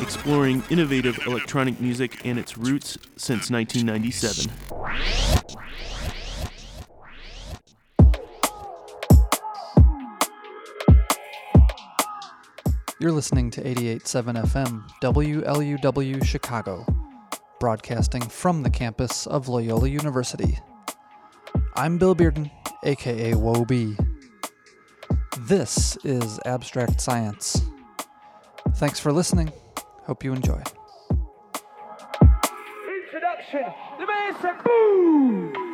Exploring innovative electronic music and its roots since 1997. You're listening to 88.7 FM, WLUW Chicago, broadcasting from the campus of Loyola University. I'm Bill Bearden, aka Whoa-B. This is Abstract Science. Thanks for listening. Hope you enjoy. Introduction. The said, boom.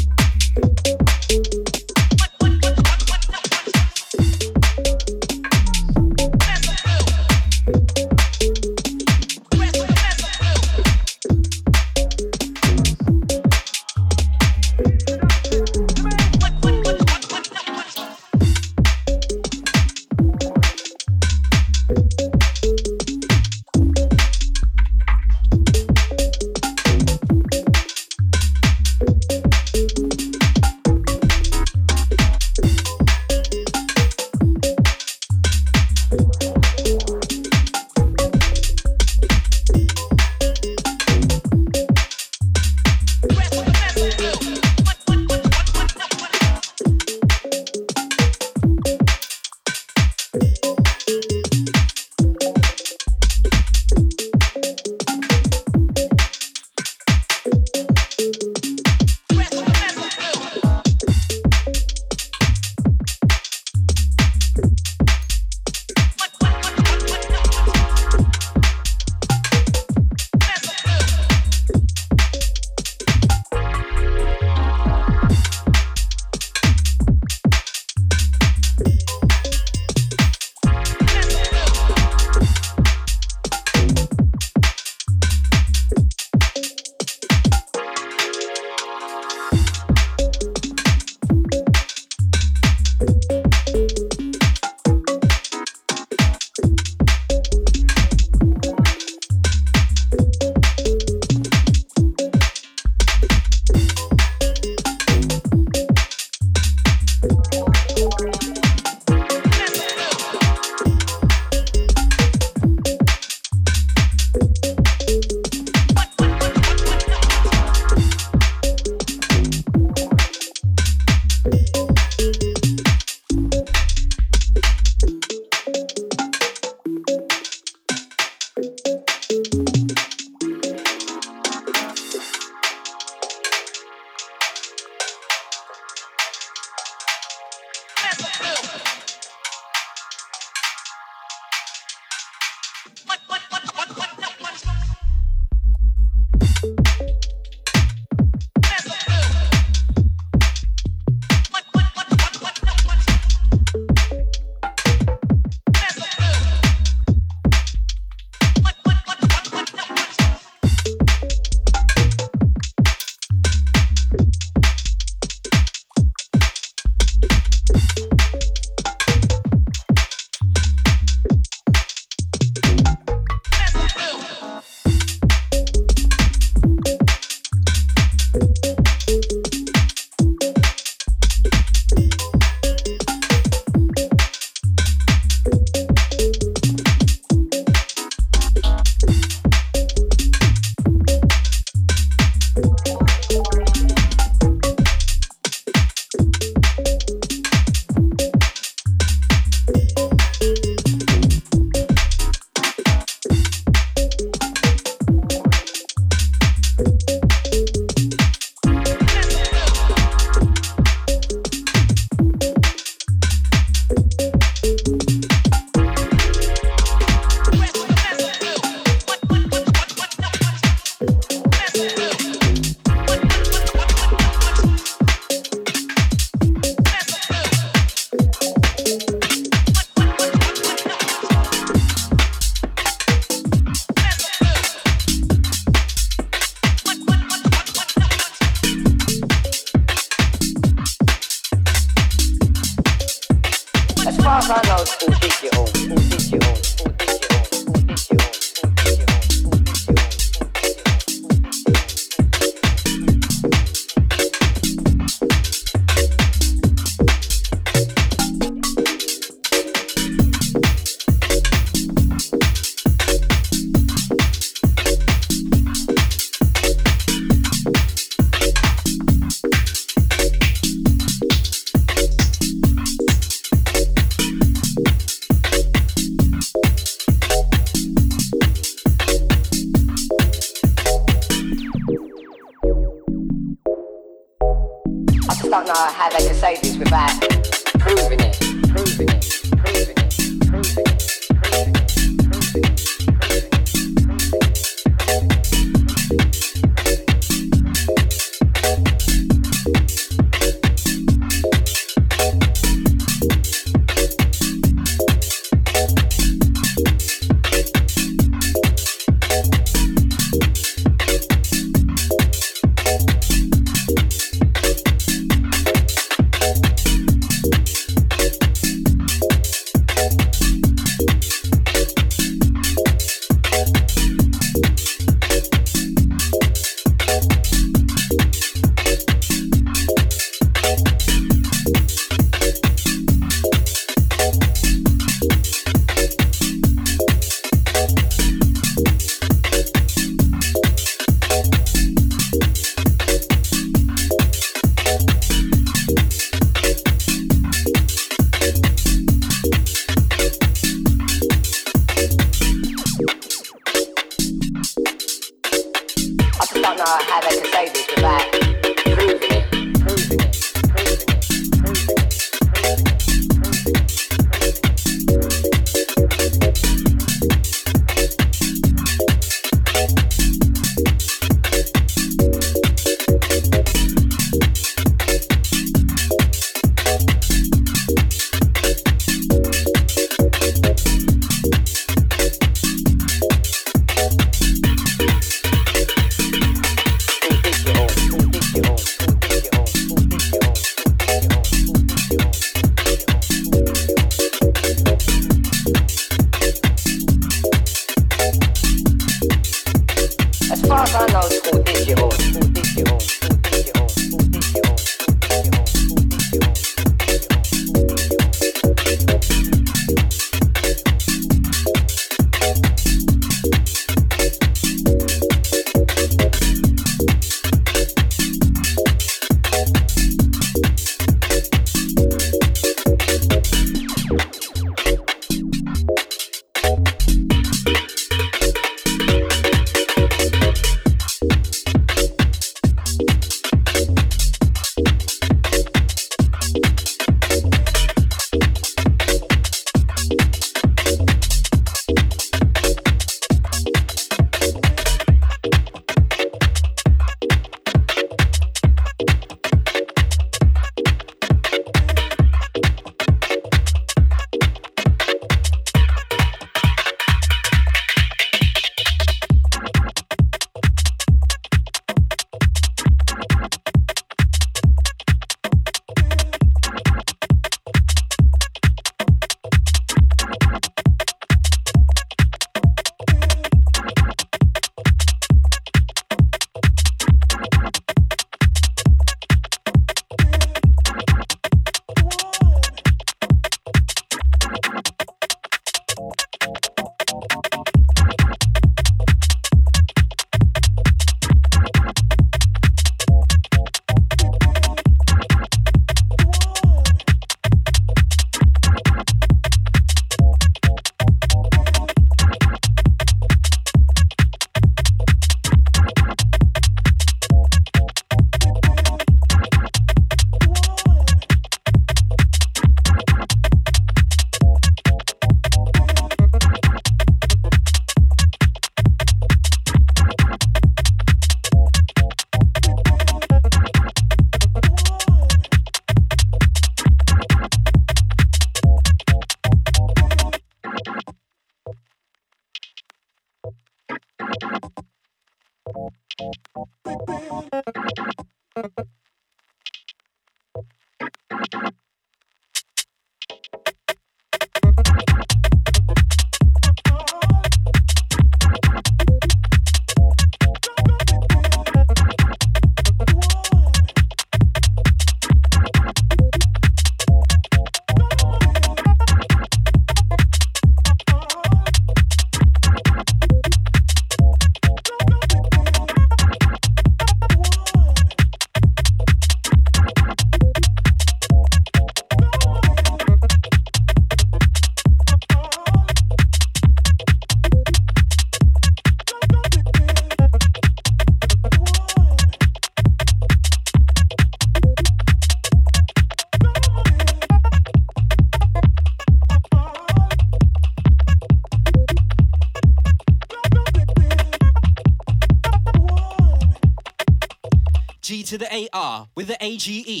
The AGE.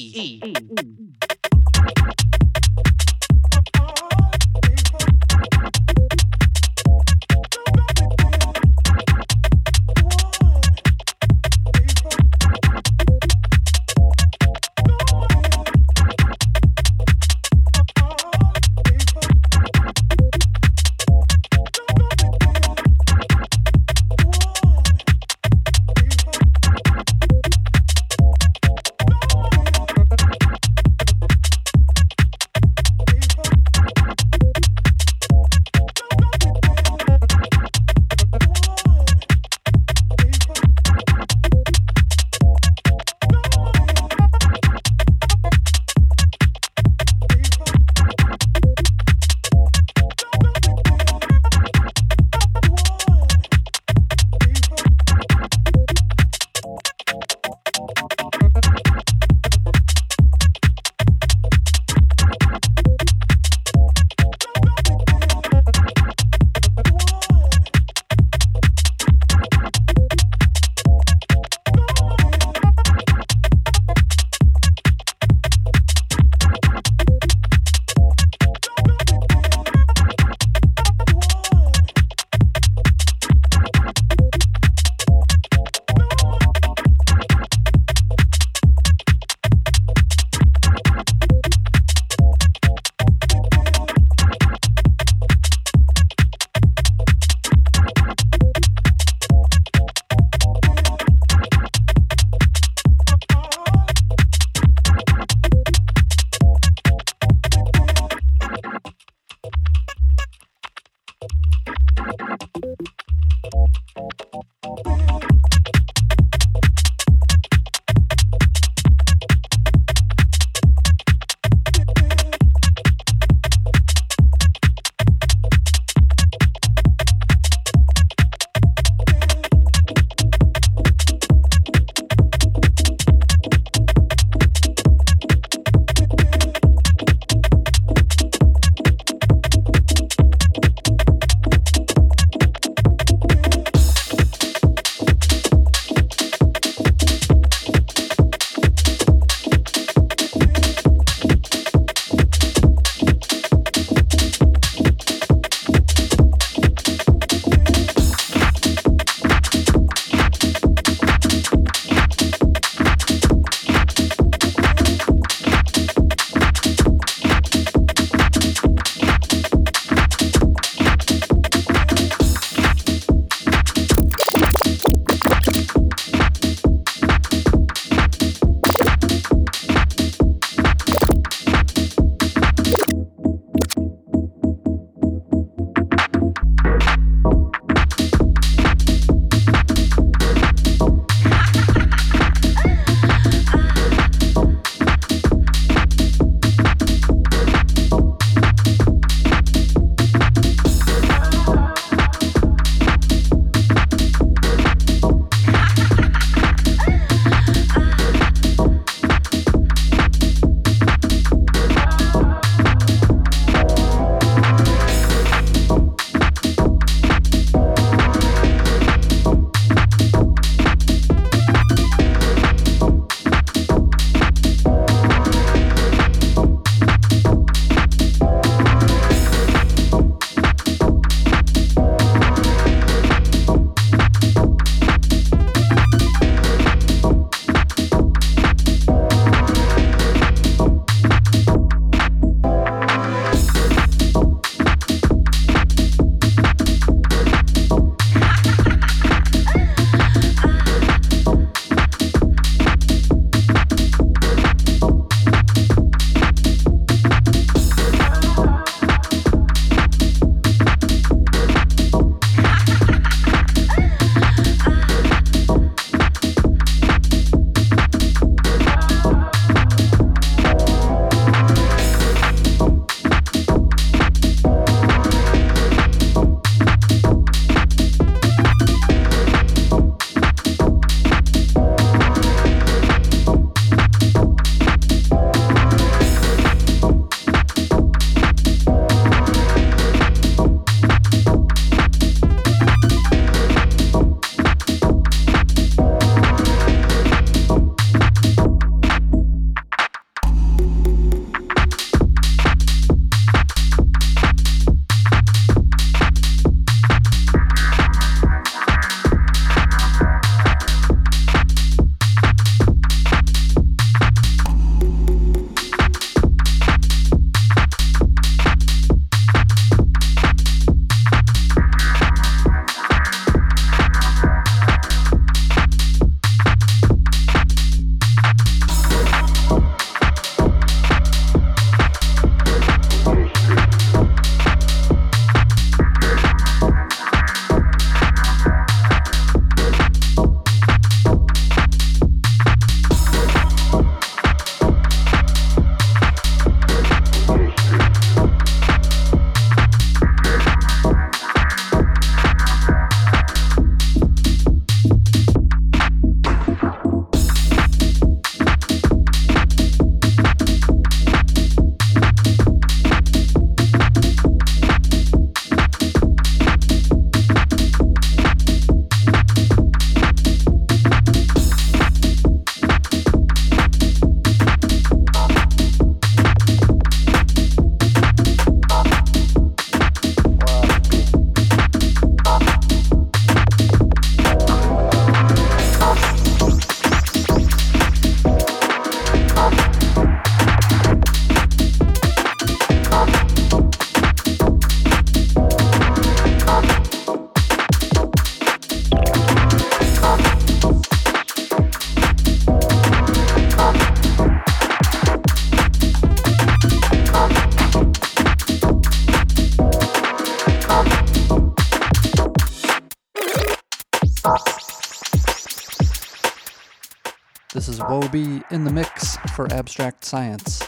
for abstract science.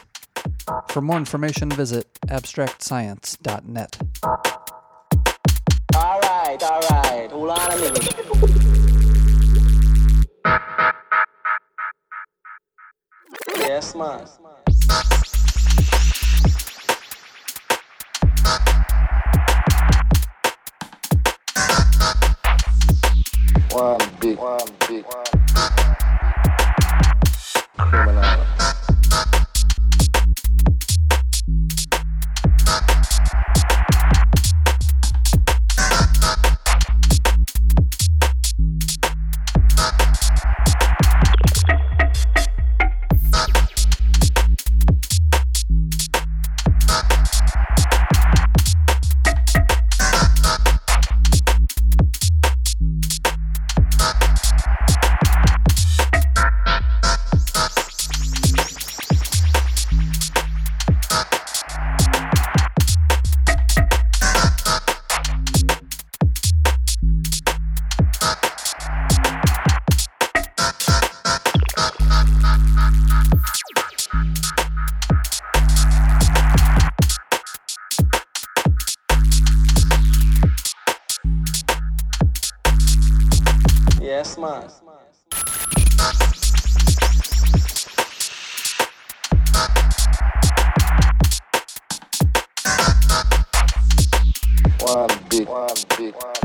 For more information, visit abstractscience.net. Yes, ma'am. One big, one big, one big.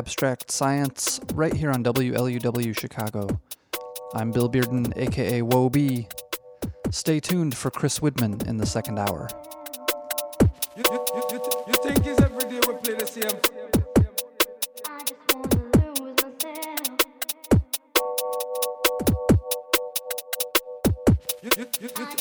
Abstract Science right here on WLUW Chicago. I'm Bill Bearden, aka Whoa-B Stay tuned for Chris Widman in the second hour. You, you, you, you think it's every day we play the same? You, you, you,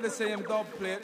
play the same dub plate.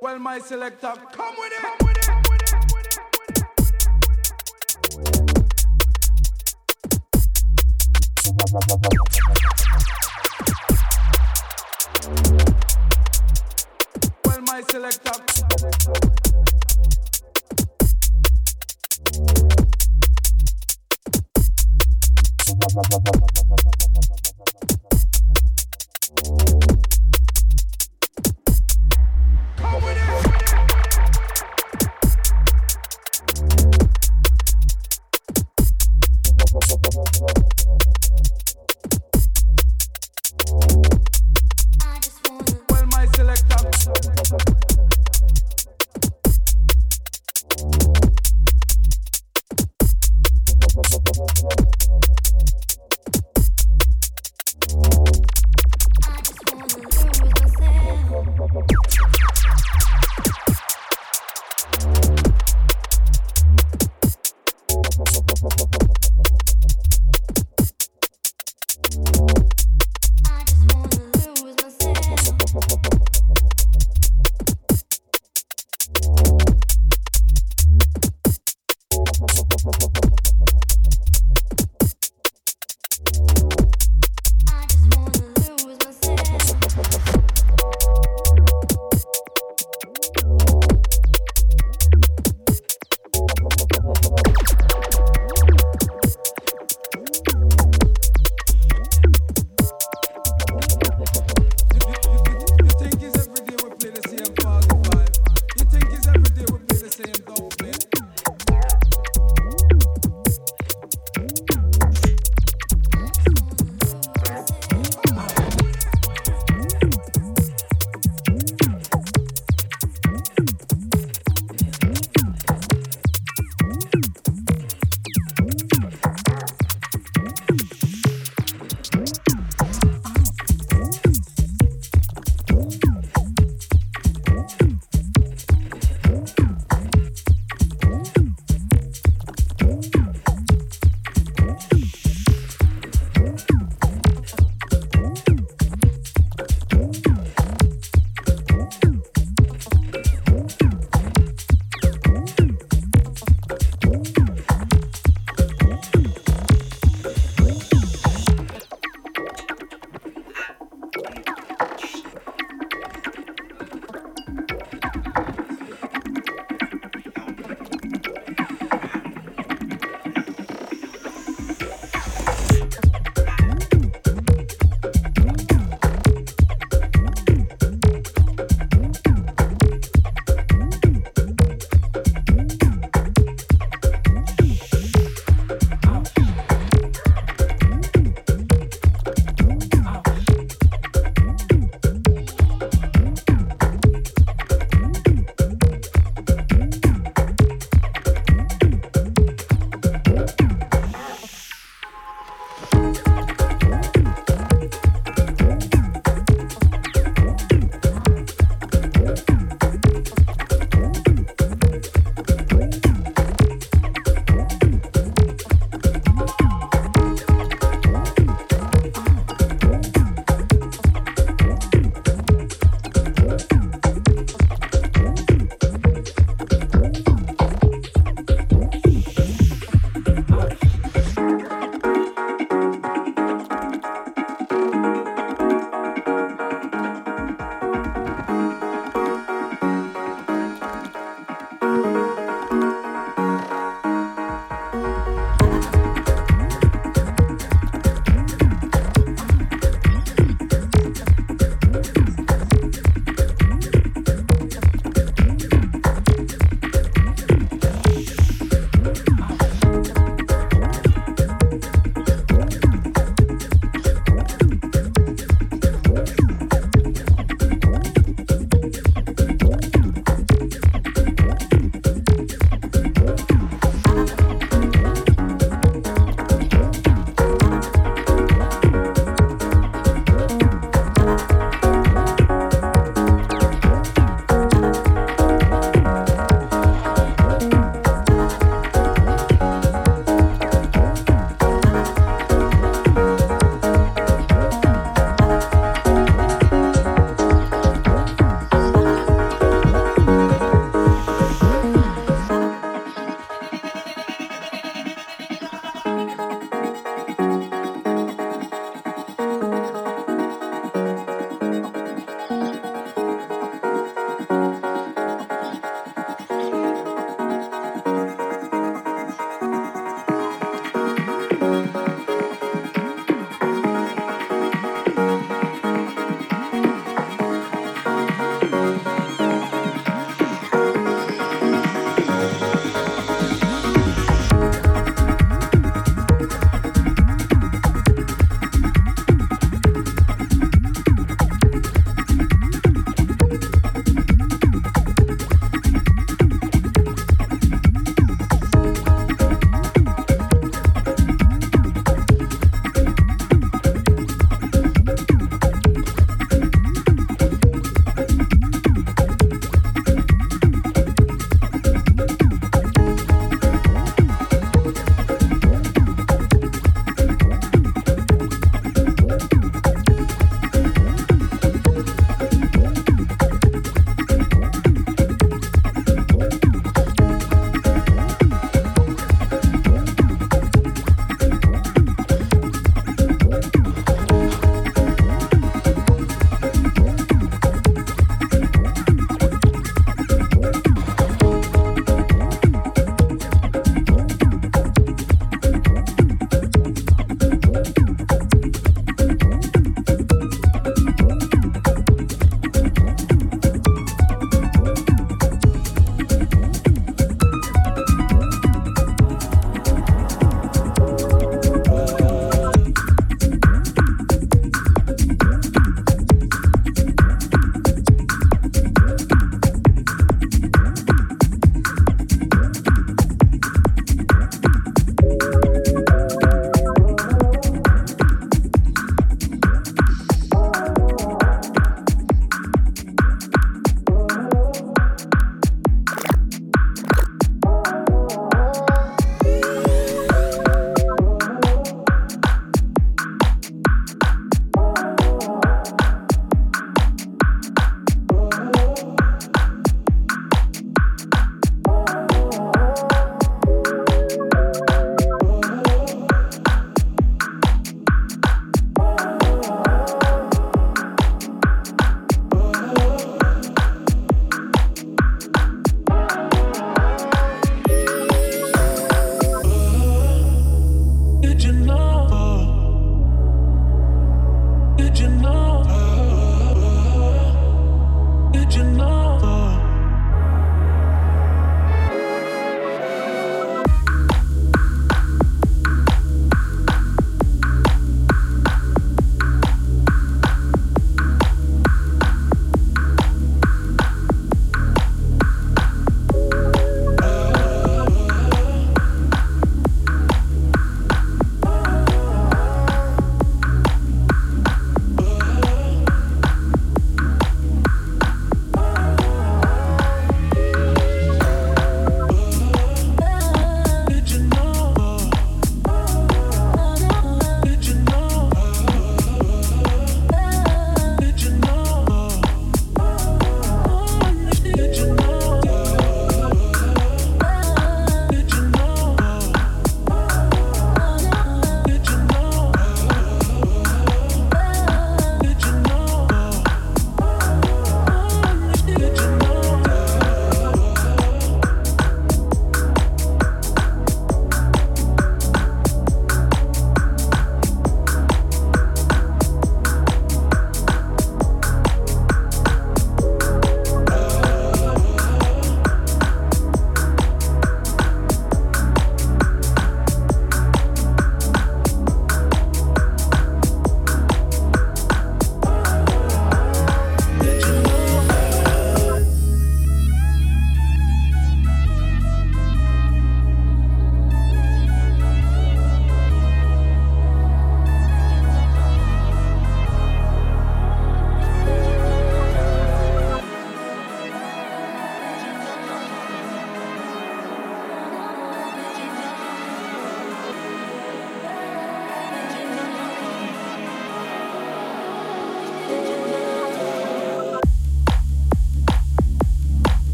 Well, my selector, come with it. Come with it. Come with it.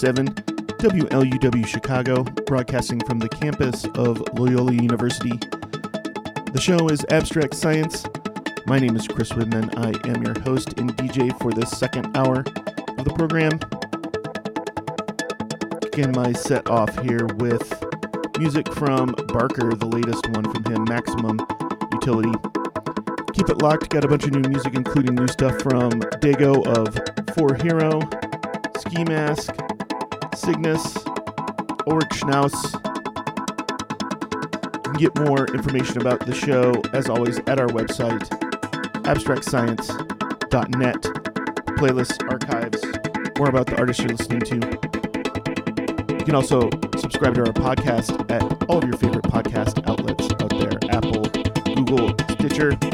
98.7 WLUW Chicago, broadcasting from the campus of Loyola University. The show is Abstract Science. My name is Chris Widman. I am your host and DJ for this second hour of the program. Begin my set off here with music from Barker, the latest one from him, Maximum Utility. Keep it locked, got a bunch of new music, including new stuff from Dego of Four Hero, Ski Mask, Cygnus, Ulrich Schnauss. You can get more information about the show, as always, at our website, abstractscience.net. Playlists, archives, more about the artists you're listening to. You can also subscribe to our podcast at all of your favorite podcast outlets out there Apple, Google, Stitcher.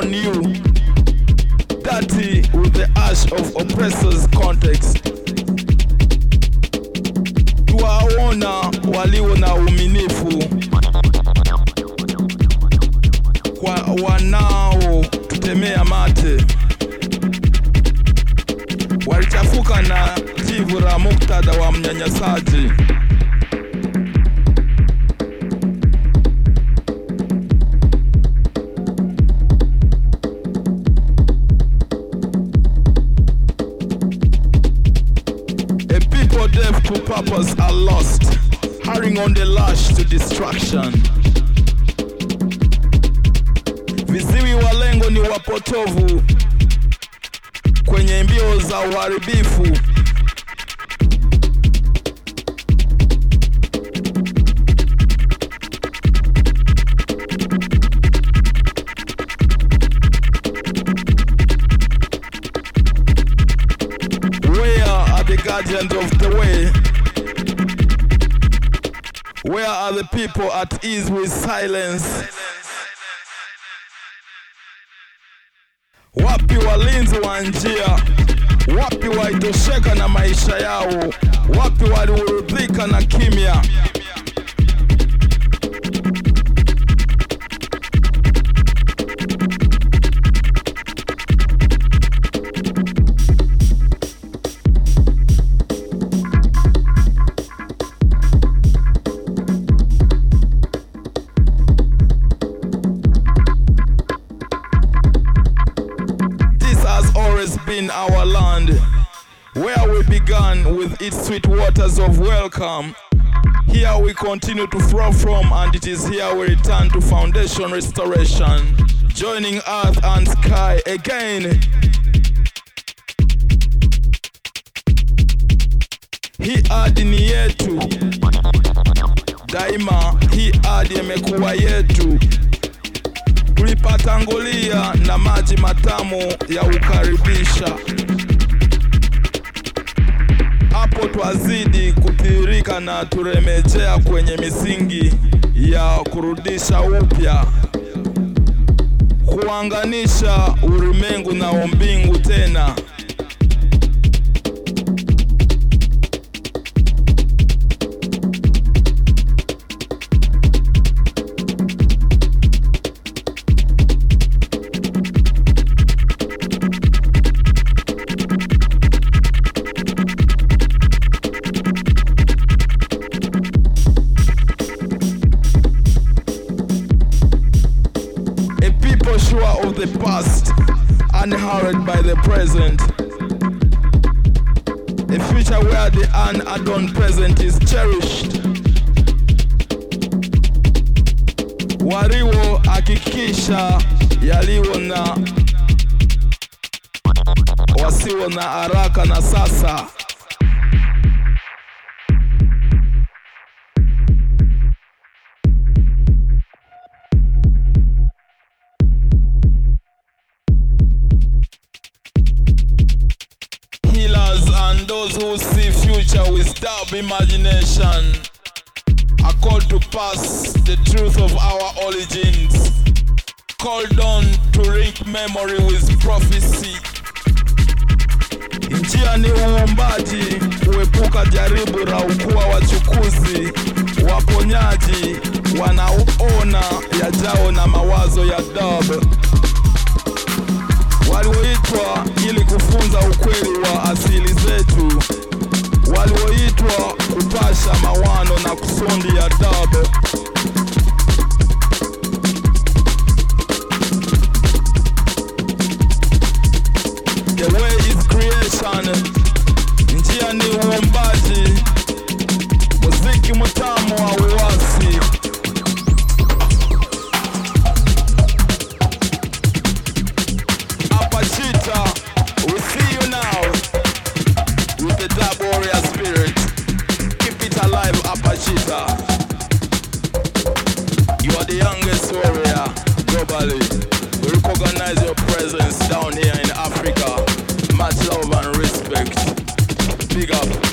On you. Dirty with the ash of oppressors' context. Tuwaona walio na uminifu kwa wanao tutemea mate, walichafuka na jivu la muktadha wa mnyanyasaji. On the lash to destruction. Viziwi walengo ni wapotovu kwenye mbio za uharibifu. People at ease with silence? Wapi walinzi wa njia? Wapi walitosheka na maisha yao? Wapi waliurudhika na kimya? It is here we return to foundation restoration, joining earth and sky again. Hii ardhi ni yetu daima, hii ardhi imekuwa yetu tulipatangulia na maji matamu ya ukaribisha. Hapo twazidi kutirika na turemejea kwenye misingi ya kurudisha upya, kuanganisha ulimwengu na umbingu tena. Present. A future where the unadorned present is cherished. Walio hakikisha yaliyo na wasio na haraka na sasa. Future with dark imagination. A call to pass the truth of our origins, called on to link memory with prophecy. Njia ni uombaji, kuepuka jaribu la ukuwa wachukuzi, waponyaji wanaoona yajao na mawazo ya dab. Walioitwa ili kufunza ukweli wa asili zetu, walioitwa kupasha mawano na kusondi ya dab. The way is creation, njia ni uumbaji, muziki mtamu wa uasi. Globally. We recognize your presence down here in Africa. Much love and respect. Big up,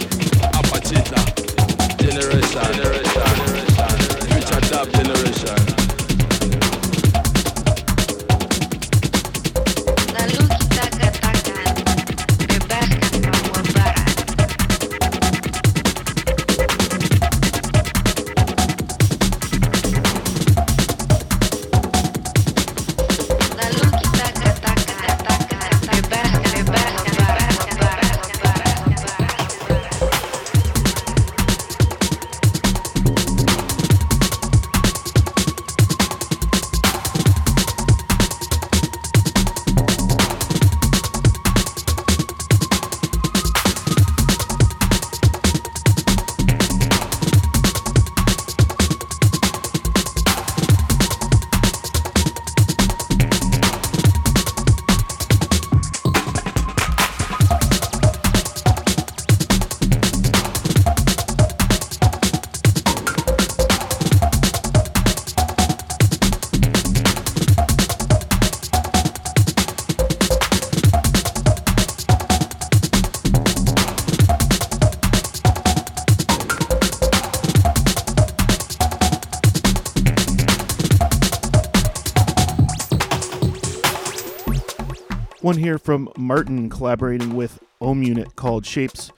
From Martyn collaborating with Ohm Unit called Shapes.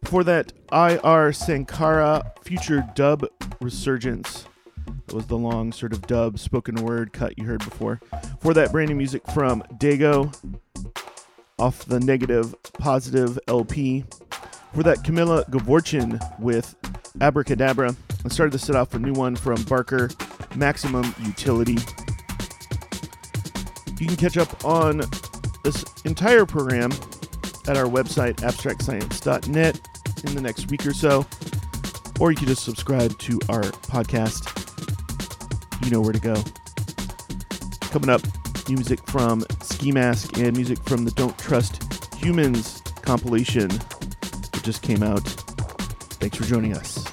Before that, IR Sankara Future Dub Resurgence. That was the long sort of dub spoken word cut you heard before. For that, brand new music from Dego off the Negative Positive LP. For that, Camilla Gavorchin with Abracadabra. I started to set off a new one from Barker, Maximum Utility. You can catch up on this entire program at our website, abstractscience.net, in the next week or so. Or you can just subscribe to our podcast. You know where to go. Coming up, music from Ski Mask and music from the Don't Trust Humans compilation that just came out. Thanks for joining us.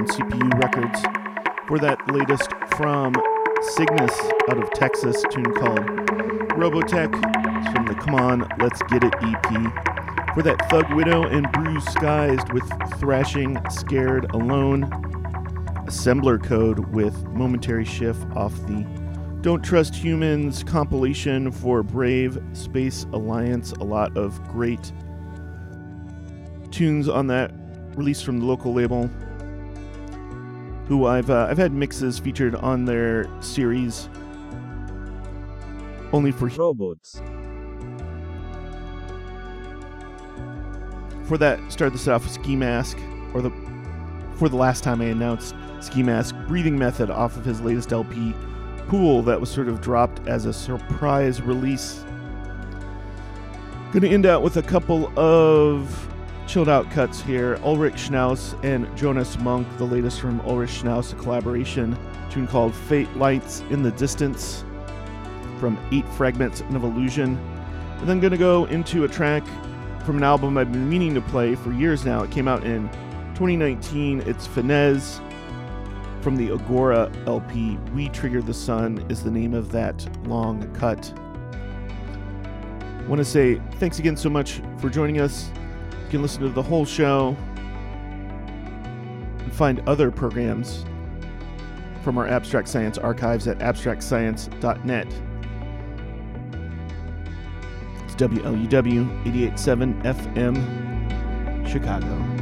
On CPU Records for that latest from Cygnus out of Texas tune called Robotech. It's from the Come On, Let's Get It EP. For that Thug Widow and Bruise Skies with Thrashing Scared Alone. Assembler Code with Momentary Shift off the Don't Trust Humans compilation for Brave Space Alliance. A lot of great tunes on that released from the local label who I've uh, I've had mixes featured on their series only for robots. For that, start this off with Skee Mask, or the for the last time I announced Skee Mask breathing method off of his latest LP, Pool, that was sort of dropped as a surprise release. Gonna end out with a couple of chilled out cuts here. Ulrich Schnauss and Jonas Munk, the latest from Ulrich Schnauss, a collaboration tune called Fate Lights in the Distance from Eight Fragments of Illusion. And then gonna go into a track from an album I've been meaning to play for years now. It came out in 2019. It's Fennesz from the Agora LP. We Trigger the Sun is the name of that long cut. Want to say thanks again so much for joining us. Can listen to the whole show and find other programs from our Abstract Science archives at abstractscience.net. It's WLUW 887 FM, Chicago.